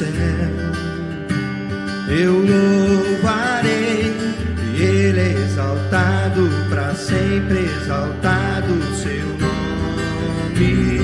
céu. Eu louvarei, e Ele é exaltado para sempre, exaltado seu nome.